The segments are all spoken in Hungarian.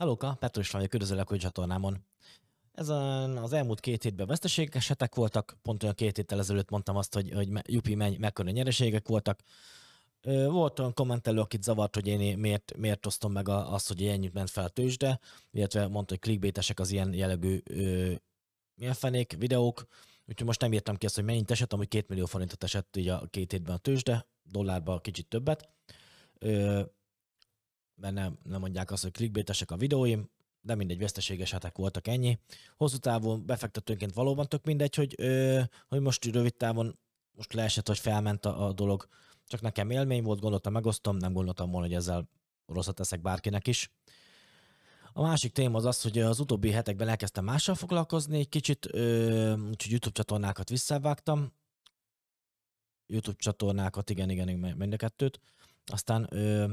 Hallóka, Petro is vagyok, üdvözöllek a csatornámon. Ez a, az elmúlt két hétben veszteségesetek voltak, pont olyan két héttel ezelőtt mondtam azt, hogy, hogy Jupi menny, mekkora nyereségek voltak. Volt olyan kommentelő, akit zavart, hogy én miért, miért osztom meg azt, hogy ennyit ment fel a tőzsde, illetve mondta, hogy clickbaitesek az ilyen jellegű ö, milyen fenék, videók, úgyhogy most nem írtam ki azt, hogy mennyit esett, amúgy két millió forintot esett így a két hétben a tőzsde, dollárban kicsit többet. Ö, mert nem, nem mondják azt, hogy clickbaitesek a videóim, de mindegy, veszteséges hetek voltak ennyi. Hosszú távon befektetőnként valóban tök mindegy, hogy, ö, hogy most rövid távon most leesett, hogy felment a, a dolog. Csak nekem élmény volt, gondoltam, megosztom, nem gondoltam volna, hogy ezzel rosszat teszek bárkinek is. A másik téma az az, hogy az utóbbi hetekben elkezdtem mással foglalkozni, egy kicsit, ö, úgyhogy YouTube csatornákat visszavágtam. YouTube csatornákat, igen, igen, igen mind a kettőt. Aztán ö,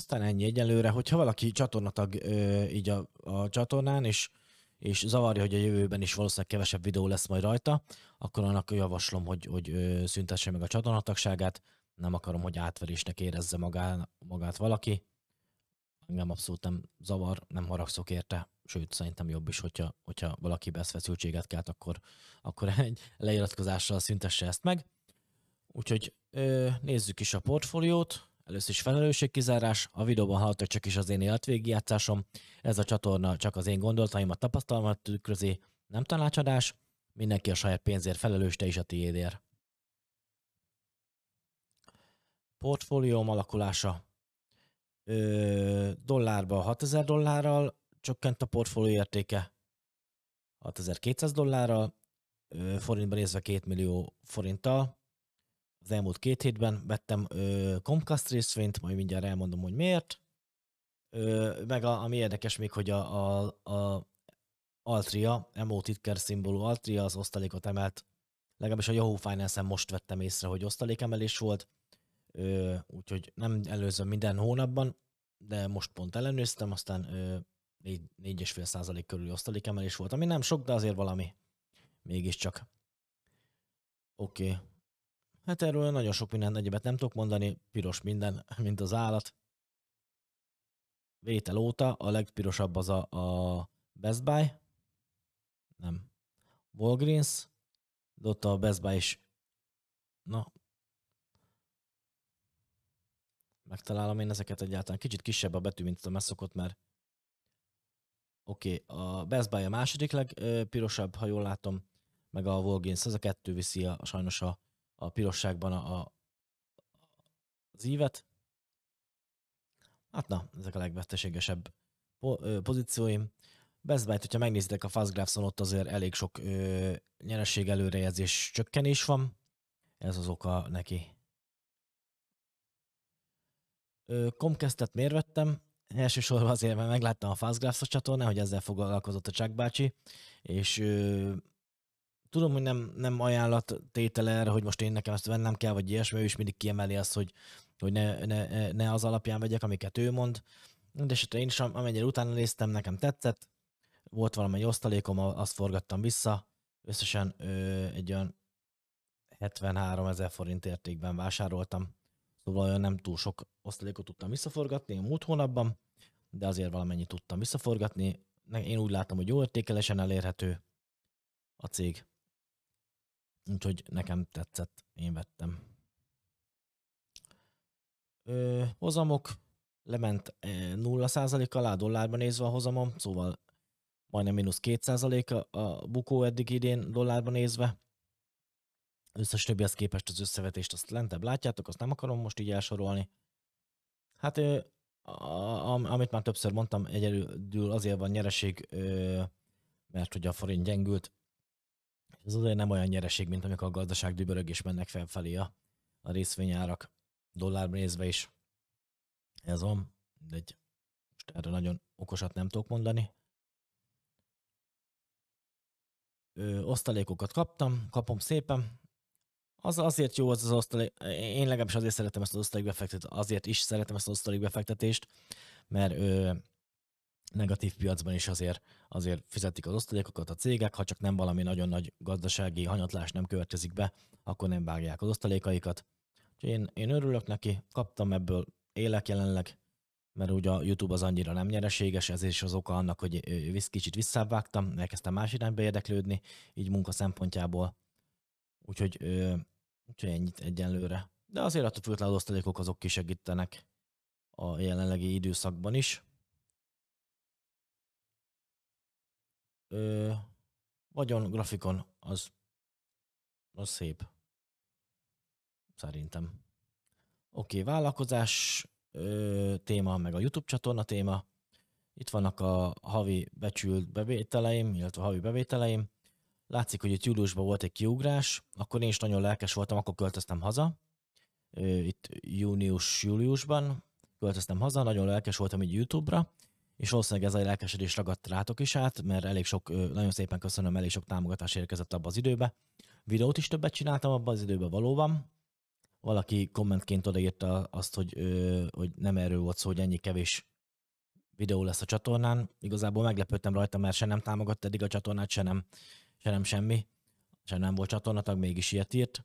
aztán ennyi egyelőre, hogyha valaki csatornatag ö, így a, a csatornán, és, és zavarja, hogy a jövőben is valószínűleg kevesebb videó lesz majd rajta, akkor annak javaslom, hogy, hogy ö, szüntesse meg a csatornatagságát. Nem akarom, hogy átverésnek érezze magá, magát valaki. Engem abszolút nem zavar, nem haragszok érte, sőt, szerintem jobb is, hogyha, hogyha valaki beszfeszültséget kelt, akkor, akkor egy leiratkozással szüntesse ezt meg. Úgyhogy ö, nézzük is a portfóliót. Először is felelősségkizárás, a videóban hallottak csak is az én életvégigjátszásom, ez a csatorna csak az én gondolataimat, tapasztalmat tükrözi, nem tanácsadás, mindenki a saját pénzért felelős, te is a tiédért. Portfólióm alakulása. Ö, dollárba 6000 dollárral csökkent a portfólió értéke, 6200 dollárral, forintban nézve 2 millió forinttal, az elmúlt két hétben vettem ö, Comcast részvényt, majd mindjárt elmondom, hogy miért. Ö, meg a, ami érdekes még, hogy a, a, a Altria, MO ticker szimbólú Altria az osztalékot emelt. Legalábbis a Yahoo Finance-en most vettem észre, hogy osztalékemelés volt, ö, úgyhogy nem előzöm minden hónapban, de most pont ellenőriztem, aztán ö, 4,5 százalék körüli osztalékemelés volt, ami nem sok, de azért valami. Mégiscsak. Oké, okay. Hát erről nagyon sok minden egyebet nem tudok mondani, piros minden, mint az állat. Vétel óta a legpirosabb az a, a Best Buy, nem, Walgreens, de ott a Best Buy is, na, megtalálom én ezeket egyáltalán. Kicsit kisebb a betű, mint a szokott, mert oké, okay, a Best Buy a második legpirosabb, ha jól látom, meg a Walgreens, az a kettő viszi a, sajnos a a pirosságban a, a, az ívet. Hát na, ezek a legveszteségesebb pozícióim. Best Buy-t, hogyha megnézitek a Fastgraphs-on, ott azért elég sok ö, nyereség előrejelzés csökkenés van. Ez az oka neki. Comcast-et miért vettem? Elsősorban azért, mert megláttam a Fastgraphs-os csatornán, hogy ezzel foglalkozott a Chuck bácsi, és ö, tudom, hogy nem, nem ajánlat tétele erre, hogy most én nekem ezt vennem kell, vagy ilyesmi, ő is mindig kiemeli azt, hogy, hogy ne, ne, ne az alapján vegyek, amiket ő mond. De esetre én is amennyire utána néztem, nekem tetszett, volt valami osztalékom, azt forgattam vissza, összesen ö, egy olyan 73 ezer forint értékben vásároltam, szóval olyan nem túl sok osztalékot tudtam visszaforgatni a múlt hónapban, de azért valamennyit tudtam visszaforgatni. Én úgy látom, hogy jó értékelesen elérhető a cég. Úgyhogy nekem tetszett, én vettem. Ö, hozamok lement 0% alá dollárban nézve a hozamom, szóval majdnem mínusz 2% a bukó eddig idén dollárban nézve. Összes többihez képest az összevetést azt lentebb látjátok, azt nem akarom most így elsorolni. Hát amit már többször mondtam, egyedül azért van nyereség, mert hogy a forint gyengült, ez azért nem olyan nyereség, mint amikor a gazdaság dübörög és mennek felfelé a, a részvényárak dollárban nézve is. Ez van, de egy, most erre nagyon okosat nem tudok mondani. Ö, osztalékokat kaptam, kapom szépen. Az azért jó az az osztalék, én legalábbis azért szeretem ezt az osztalékbefektetést, azért is szeretem ezt az osztalékbefektetést, mert ö, negatív piacban is azért, azért fizetik az osztalékokat a cégek, ha csak nem valami nagyon nagy gazdasági hanyatlás nem következik be, akkor nem vágják az osztalékaikat. Úgyhogy én, én örülök neki, kaptam ebből, élek jelenleg, mert ugye a YouTube az annyira nem nyereséges, ez is az oka annak, hogy kicsit visszávágtam, elkezdtem más irányba érdeklődni, így munka szempontjából. Úgyhogy, úgyhogy ennyit egyenlőre. De azért attól függetlenül az osztalékok azok kisegítenek a jelenlegi időszakban is. Ö, vagyon, grafikon, az, az szép. Szerintem. Oké, okay, vállalkozás ö, téma, meg a YouTube csatorna téma. Itt vannak a havi becsült bevételeim, illetve a havi bevételeim. Látszik, hogy itt júliusban volt egy kiugrás, akkor én is nagyon lelkes voltam, akkor költöztem haza. Itt június-júliusban költöztem haza, nagyon lelkes voltam így YouTube-ra, és valószínűleg ez a lelkesedés ragadt rátok is át, mert elég sok, nagyon szépen köszönöm, elég sok támogatás érkezett abba az időbe. Videót is többet csináltam abban az időben valóban. Valaki kommentként odaírta azt, hogy, hogy nem erről volt szó, hogy ennyi kevés videó lesz a csatornán. Igazából meglepődtem rajta, mert se nem támogatta eddig a csatornát, se nem, se nem semmi. Se nem volt csatornatag, mégis ilyet írt.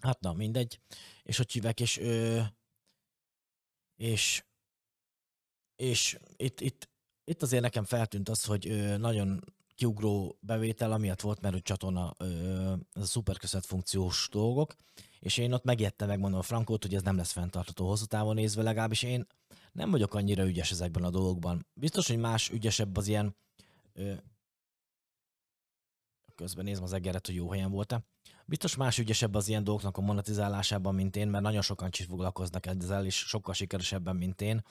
Hát na, mindegy. És hogy hívek, és, ö, és és itt, itt, itt azért nekem feltűnt az, hogy nagyon kiugró bevétel, amiatt volt, mert hogy csatorna ez a szuperköszönet funkciós dolgok, és én ott megijedtem, megmondom a Frankót, hogy ez nem lesz fenntartható hosszú távon nézve, legalábbis én nem vagyok annyira ügyes ezekben a dolgokban. Biztos, hogy más ügyesebb az ilyen ö, közben nézem az egeret, hogy jó helyen volt-e. Biztos más ügyesebb az ilyen dolgoknak a monetizálásában, mint én, mert nagyon sokan is foglalkoznak ezzel, és sokkal sikeresebben, mint én.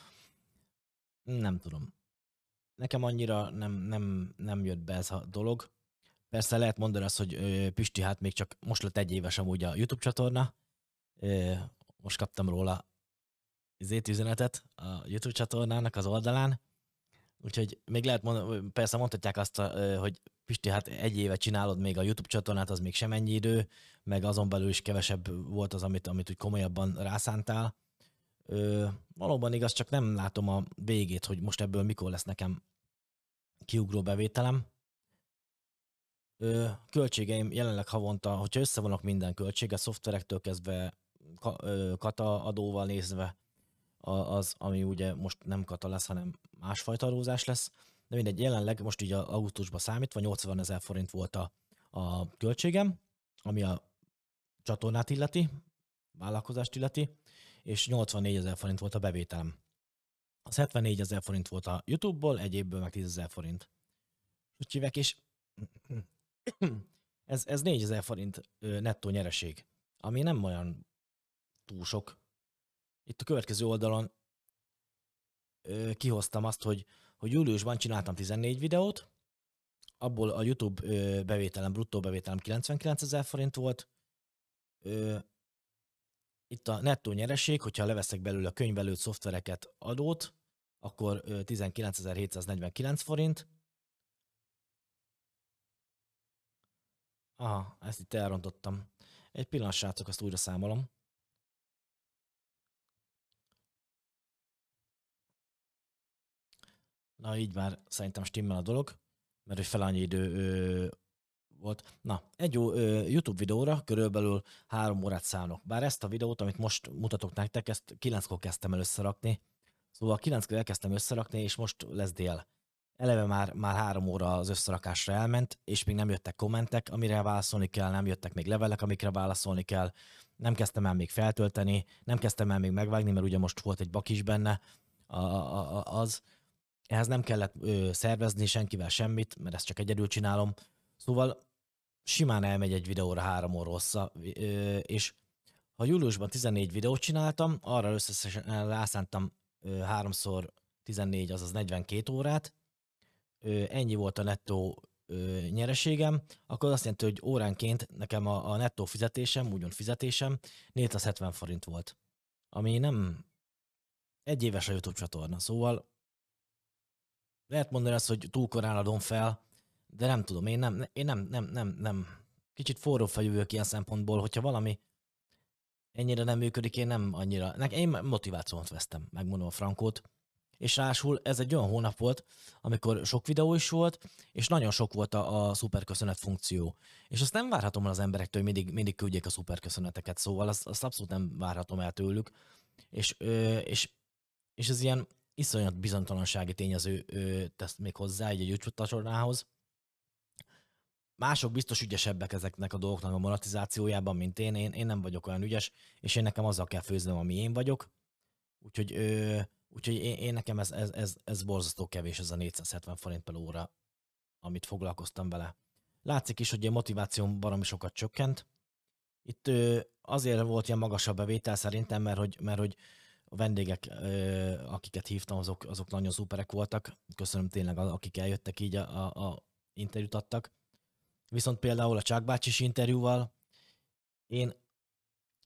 Nem tudom. Nekem annyira nem, nem, nem jött be ez a dolog. Persze lehet mondani azt, hogy ö, Pisti, hát még csak most lett egy éves amúgy a YouTube csatorna. Ö, most kaptam róla zét üzenetet a YouTube csatornának az oldalán. Úgyhogy még lehet mondani, persze mondhatják azt, hogy Pisti, hát egy éve csinálod még a YouTube csatornát, az még sem ennyi idő, meg azon belül is kevesebb volt az, amit, amit úgy komolyabban rászántál. Ö, valóban igaz, csak nem látom a végét, hogy most ebből mikor lesz nekem kiugró bevételem. Ö, költségeim jelenleg havonta, hogyha összevonok minden költséget, szoftverektől kezdve ka, ö, kata adóval nézve, az, ami ugye most nem kata lesz, hanem másfajta adózás lesz, de mindegy, jelenleg most így a augusztusban számítva 80 ezer forint volt a, a költségem, ami a csatornát illeti, vállalkozást illeti, és 84 ezer forint volt a bevételem. Az 74 ezer forint volt a YouTube-ból, egyébből meg 10 ezer forint. Úgy hívek, és ez, ez 4 ezer forint nettó nyereség, ami nem olyan túl sok. Itt a következő oldalon kihoztam azt, hogy, hogy júliusban csináltam 14 videót, abból a YouTube bevételem, bruttó bevételem 99 ezer forint volt, itt a nettó nyereség, hogyha leveszek belőle a könyvelőt, szoftvereket, adót, akkor 19.749 forint. Aha, ezt itt elrontottam. Egy pillanat, srácok, azt újra számolom. Na, így már szerintem stimmel a dolog, mert hogy fel annyi idő volt. Na, egy jó ö, YouTube videóra körülbelül három órát szállok. Bár ezt a videót, amit most mutatok nektek, ezt kilenckor kezdtem el összerakni. Szóval kilenckor elkezdtem összerakni, és most lesz dél. Eleve már, már három óra az összerakásra elment, és még nem jöttek kommentek, amire válaszolni kell, nem jöttek még levelek, amikre válaszolni kell, nem kezdtem el még feltölteni, nem kezdtem el még megvágni, mert ugye most volt egy bak is benne, a, a, a, az. Ehhez nem kellett ö, szervezni senkivel semmit, mert ezt csak egyedül csinálom. Szóval simán elmegy egy videóra három óra hossza, és ha júliusban 14 videót csináltam, arra összesen rászántam háromszor 14, azaz 42 órát, ennyi volt a nettó nyereségem, akkor azt jelenti, hogy óránként nekem a, a nettó fizetésem, úgymond fizetésem 470 forint volt. Ami nem egy éves a YouTube csatorna, szóval lehet mondani azt, hogy túl korán adom fel, de nem tudom, én nem, én nem, nem, nem, nem. Kicsit forró fejűvök ilyen szempontból, hogyha valami ennyire nem működik, én nem annyira, én motivációt vesztem, megmondom a frankót, és rásul ez egy olyan hónap volt, amikor sok videó is volt, és nagyon sok volt a, a szuperköszönet funkció. És azt nem várhatom el az emberektől, hogy mindig, mindig küldjék a szuperköszöneteket, szóval azt, azt abszolút nem várhatom el tőlük. És, ö, és, és ez ilyen iszonyat bizonytalansági tényező ö, tesz még hozzá egy YouTube csatornához. Mások biztos ügyesebbek ezeknek a dolgoknak a monetizációjában, mint én. én. Én nem vagyok olyan ügyes, és én nekem azzal kell főznöm, ami én vagyok. Úgyhogy, ö, úgyhogy én, én nekem ez, ez, ez, ez borzasztó kevés, ez a 470 forint per óra, amit foglalkoztam vele. Látszik is, hogy a motivációm baromi sokat csökkent. Itt ö, azért volt ilyen magasabb bevétel szerintem, mert hogy, mert hogy a vendégek, akiket hívtam, azok, azok nagyon szuperek voltak. Köszönöm tényleg, akik eljöttek így a, a, a interjút adtak. Viszont például a Csák bácsis interjúval én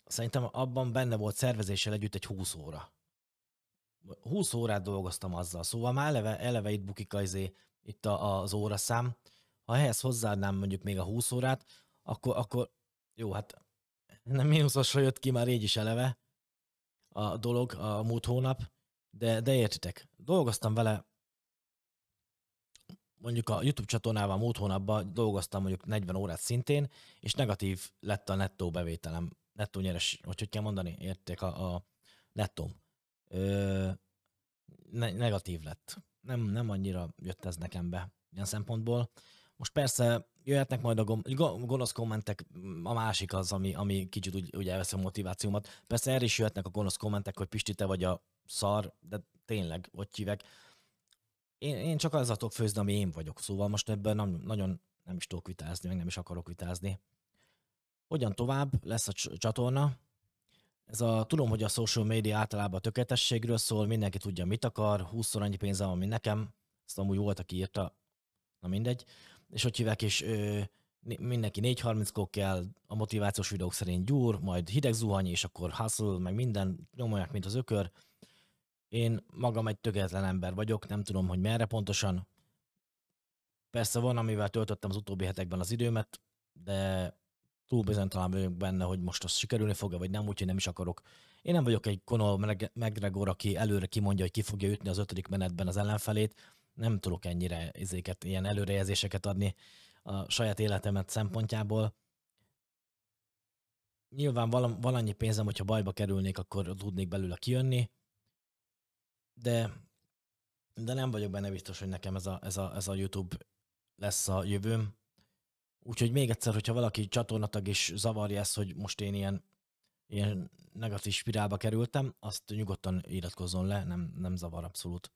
szerintem abban benne volt szervezéssel együtt egy 20 óra. 20 órát dolgoztam azzal, szóval már eleve, eleve itt bukik azé, itt a, az óraszám. Ha ehhez hozzáadnám mondjuk még a 20 órát, akkor, akkor jó, hát nem mínuszosra jött ki már így is eleve, a dolog a múlt hónap, de, de értitek, dolgoztam vele, mondjuk a YouTube csatornával múlt hónapban dolgoztam mondjuk 40 órát szintén, és negatív lett a nettó bevételem, nettó nyeres, vagy hogy kell mondani, érték a, a nettóm. Ö, ne, negatív lett. Nem, nem annyira jött ez nekem be ilyen szempontból. Most persze jöhetnek majd a gonosz kommentek, a másik az, ami, ami kicsit úgy, úgy elveszi a motivációmat. Persze erre is jöhetnek a gonosz kommentek, hogy Pisti, te vagy a szar, de tényleg, hogy hívek. Én, én csak azzal tudok főzni, ami én vagyok, szóval most ebben nem, nagyon nem is tudok vitázni, meg nem is akarok vitázni. Hogyan tovább lesz a csatorna? Ez a, tudom, hogy a social media általában a tökéletességről szól, mindenki tudja, mit akar, 20 annyi pénze van, mint nekem, ezt amúgy volt, aki írta, na mindegy és hogy hívják, és ö, mindenki 4.30-kor kell, a motivációs videók szerint gyúr, majd hideg zuhany, és akkor hustle, meg minden nyomolják, mint az ökör. Én magam egy tökéletlen ember vagyok, nem tudom, hogy merre pontosan. Persze van, amivel töltöttem az utóbbi hetekben az időmet, de túl bizonytalan vagyok benne, hogy most az sikerülni fog vagy nem, úgyhogy nem is akarok. Én nem vagyok egy Conor McGregor, aki előre kimondja, hogy ki fogja ütni az ötödik menetben az ellenfelét nem tudok ennyire izéket, ilyen előrejelzéseket adni a saját életemet szempontjából. Nyilván val- valannyi pénzem, hogyha bajba kerülnék, akkor tudnék belőle kijönni, de, de nem vagyok benne biztos, hogy nekem ez a, ez a, ez a YouTube lesz a jövőm. Úgyhogy még egyszer, hogyha valaki csatornatag is zavarja ezt, hogy most én ilyen, ilyen negatív spirálba kerültem, azt nyugodtan iratkozzon le, nem, nem zavar abszolút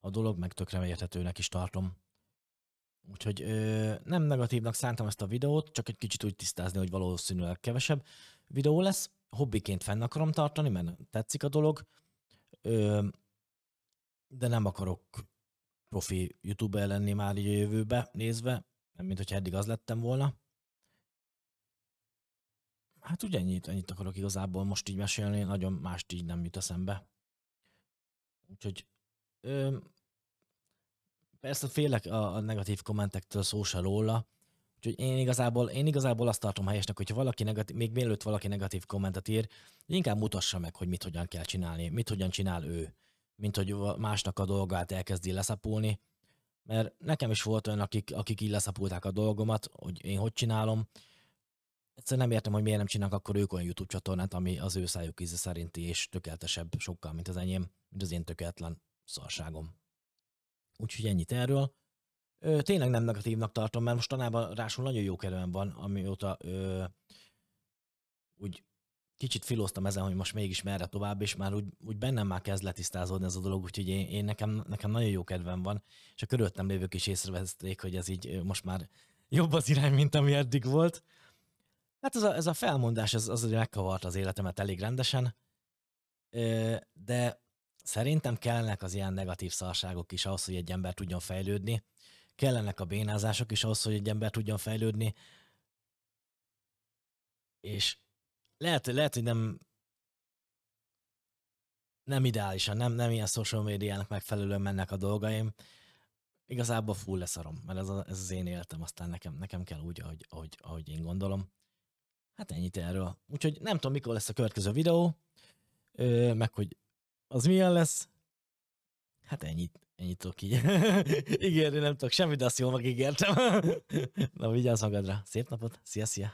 a dolog, meg tökre érthetőnek is tartom. Úgyhogy ö, nem negatívnak szántam ezt a videót, csak egy kicsit úgy tisztázni, hogy valószínűleg kevesebb videó lesz. Hobbiként fenn akarom tartani, mert tetszik a dolog, de nem akarok profi youtuber lenni már így a jövőbe nézve, nem mint hogyha eddig az lettem volna. Hát ugye ennyit, ennyit akarok igazából most így mesélni, nagyon mást így nem jut eszembe. Úgyhogy Ö, persze félek a, a negatív kommentektől szó se róla, úgyhogy én igazából, én igazából azt tartom helyesnek, hogyha valaki negatív, még mielőtt valaki negatív kommentet ír, inkább mutassa meg, hogy mit hogyan kell csinálni, mit hogyan csinál ő, mint hogy másnak a dolgát elkezdi leszapulni, mert nekem is volt olyan, akik, akik így leszapulták a dolgomat, hogy én hogy csinálom, Egyszerűen nem értem, hogy miért nem csinálnak akkor ők olyan YouTube csatornát, ami az ő szájuk íze szerinti, és tökéletesebb sokkal, mint az enyém, mint az én tökéletlen szarságom. Úgyhogy ennyit erről. Ö, tényleg nem negatívnak tartom, mert mostanában rásul nagyon jó kedvem van, amióta ö, úgy kicsit filóztam ezen, hogy most mégis merre tovább, és már úgy, úgy bennem már kezd letisztázódni ez a dolog, úgyhogy én, én nekem, nekem nagyon jó kedvem van, és a körülöttem lévők is észrevették, hogy ez így most már jobb az irány, mint ami eddig volt. Hát ez a, ez a felmondás, ez az, hogy megkavart az életemet elég rendesen, de Szerintem kellenek az ilyen negatív szarságok is ahhoz, hogy egy ember tudjon fejlődni. Kellenek a bénázások is ahhoz, hogy egy ember tudjon fejlődni. És lehet, lehet hogy nem nem ideálisan, nem, nem ilyen social médiának megfelelően mennek a dolgaim. Igazából full leszarom, mert ez, a, ez az én életem, aztán nekem, nekem kell úgy, ahogy, ahogy, ahogy én gondolom. Hát ennyit erről. Úgyhogy nem tudom, mikor lesz a következő videó, meg hogy az milyen lesz? Hát ennyit, ennyit tudok így. Ígérni nem tudok semmit, de azt jól megígértem. Na, vigyázz magadra. Szép napot. Szia, szia.